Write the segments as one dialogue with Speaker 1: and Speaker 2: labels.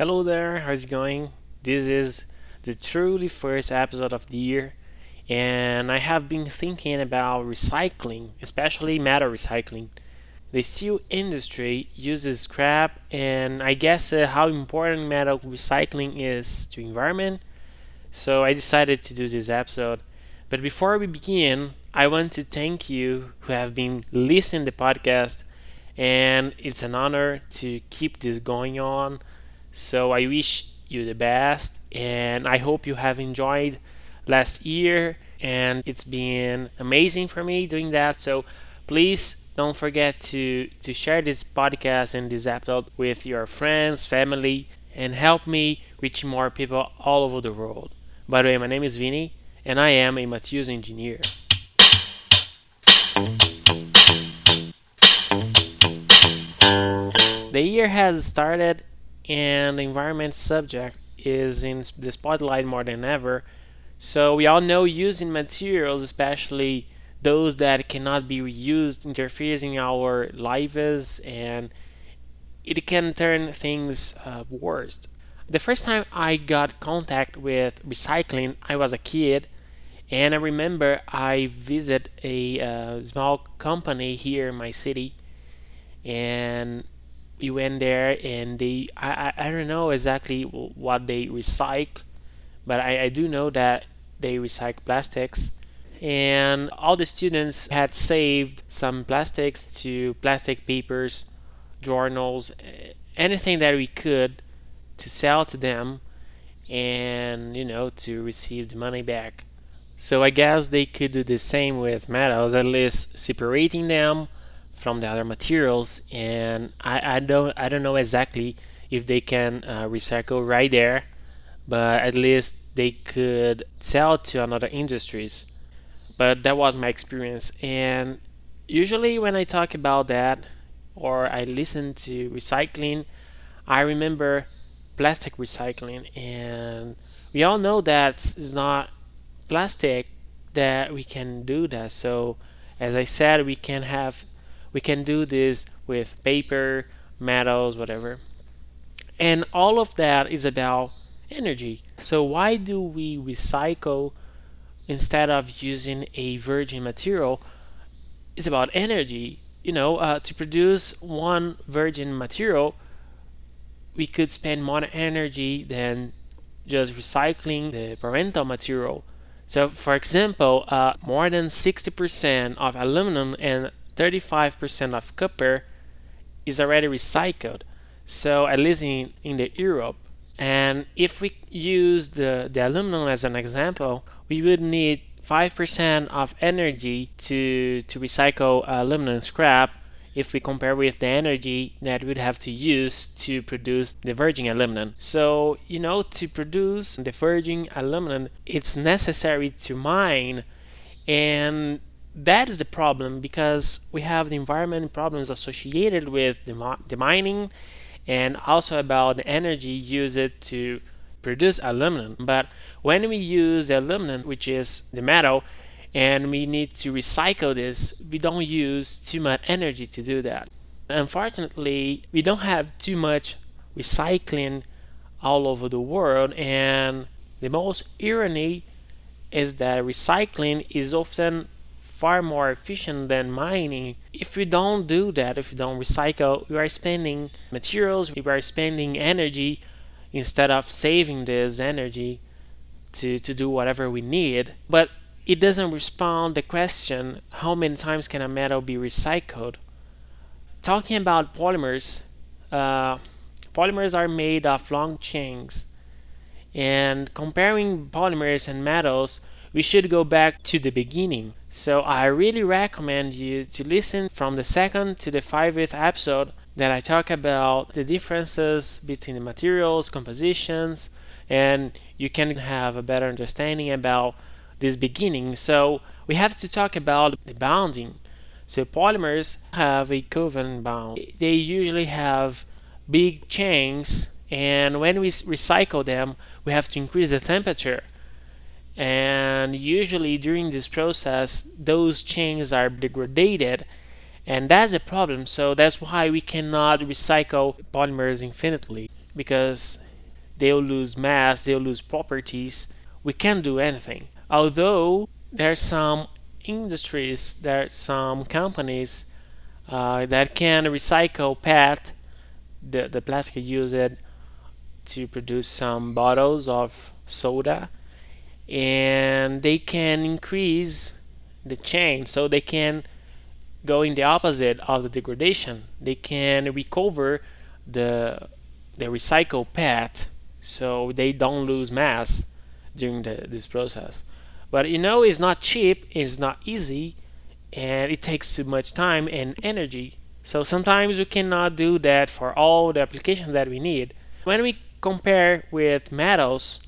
Speaker 1: Hello there, how's it going? This is the truly first episode of the year, and I have been thinking about recycling, especially metal recycling. The steel industry uses scrap, and I guess uh, how important metal recycling is to environment. So I decided to do this episode. But before we begin, I want to thank you who have been listening the podcast, and it's an honor to keep this going on so I wish you the best and I hope you have enjoyed last year and it's been amazing for me doing that. So please don't forget to to share this podcast and this episode with your friends, family and help me reach more people all over the world. By the way, my name is Vinny and I am a materials engineer. The year has started and the environment subject is in the spotlight more than ever. So we all know using materials, especially those that cannot be reused, interferes in our lives and it can turn things uh, worse. The first time I got contact with recycling, I was a kid, and I remember I visited a uh, small company here in my city, and we went there and they I, I, I don't know exactly what they recycle but I, I do know that they recycle plastics. And all the students had saved some plastics to plastic papers journals anything that we could to sell to them and you know to receive the money back. So i guess they could do the same with metals at least separating them from the other materials and I, I don't I don't know exactly if they can uh, recycle right there but at least they could sell to another industries. But that was my experience and usually when I talk about that or I listen to recycling I remember plastic recycling and we all know that it's not plastic that we can do that. So as I said we can have we can do this with paper, metals, whatever. And all of that is about energy. So why do we recycle instead of using a virgin material? It's about energy. You know, uh, to produce one virgin material, we could spend more energy than just recycling the parental material. So, for example, uh, more than 60% of aluminum and 35% of copper is already recycled. So at least in, in the Europe. And if we use the, the aluminum as an example, we would need 5% of energy to, to recycle aluminum scrap if we compare with the energy that we'd have to use to produce the virgin aluminum. So, you know, to produce the virgin aluminum, it's necessary to mine and that is the problem because we have the environment problems associated with the, the mining and also about the energy used to produce aluminum. But when we use the aluminum, which is the metal, and we need to recycle this, we don't use too much energy to do that. Unfortunately, we don't have too much recycling all over the world, and the most irony is that recycling is often far more efficient than mining. If we don't do that, if we don't recycle, we are spending materials, we are spending energy instead of saving this energy to, to do whatever we need. But it doesn't respond the question how many times can a metal be recycled? Talking about polymers, uh, polymers are made of long chains. And comparing polymers and metals, we should go back to the beginning. So I really recommend you to listen from the second to the fifth episode that I talk about the differences between the materials, compositions, and you can have a better understanding about this beginning. So we have to talk about the bonding. So polymers have a covalent bond. They usually have big chains and when we recycle them, we have to increase the temperature and usually during this process those chains are degraded and that's a problem so that's why we cannot recycle polymers infinitely because they'll lose mass, they'll lose properties. We can't do anything. Although there are some industries, there are some companies uh, that can recycle PET, the, the plastic used to produce some bottles of soda, and they can increase the chain so they can go in the opposite of the degradation. They can recover the the recycled PET so they don't lose mass during the, this process. But you know, it's not cheap, it's not easy, and it takes too much time and energy. So sometimes we cannot do that for all the applications that we need. When we compare with metals,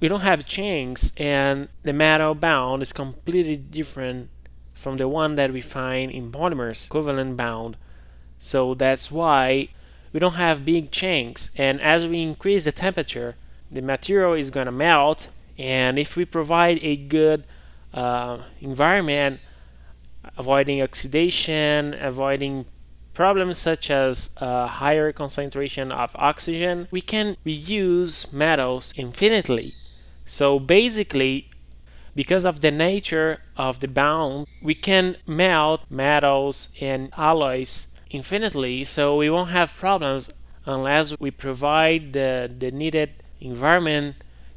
Speaker 1: we don't have chains, and the metal bound is completely different from the one that we find in polymers, covalent bound. So that's why we don't have big chains, and as we increase the temperature, the material is going to melt and if we provide a good uh, environment, avoiding oxidation, avoiding problems such as a higher concentration of oxygen, we can reuse metals infinitely. So basically, because of the nature of the bound, we can melt metals and alloys infinitely, so we won't have problems unless we provide the, the needed environment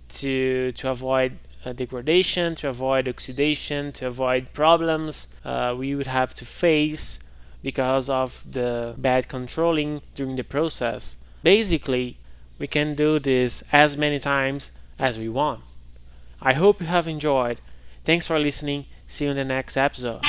Speaker 1: to to avoid uh, degradation, to avoid oxidation, to avoid problems uh, we would have to face because of the bad controlling during the process. Basically, we can do this as many times as we want. I hope you have enjoyed. Thanks for listening. See you in the next episode.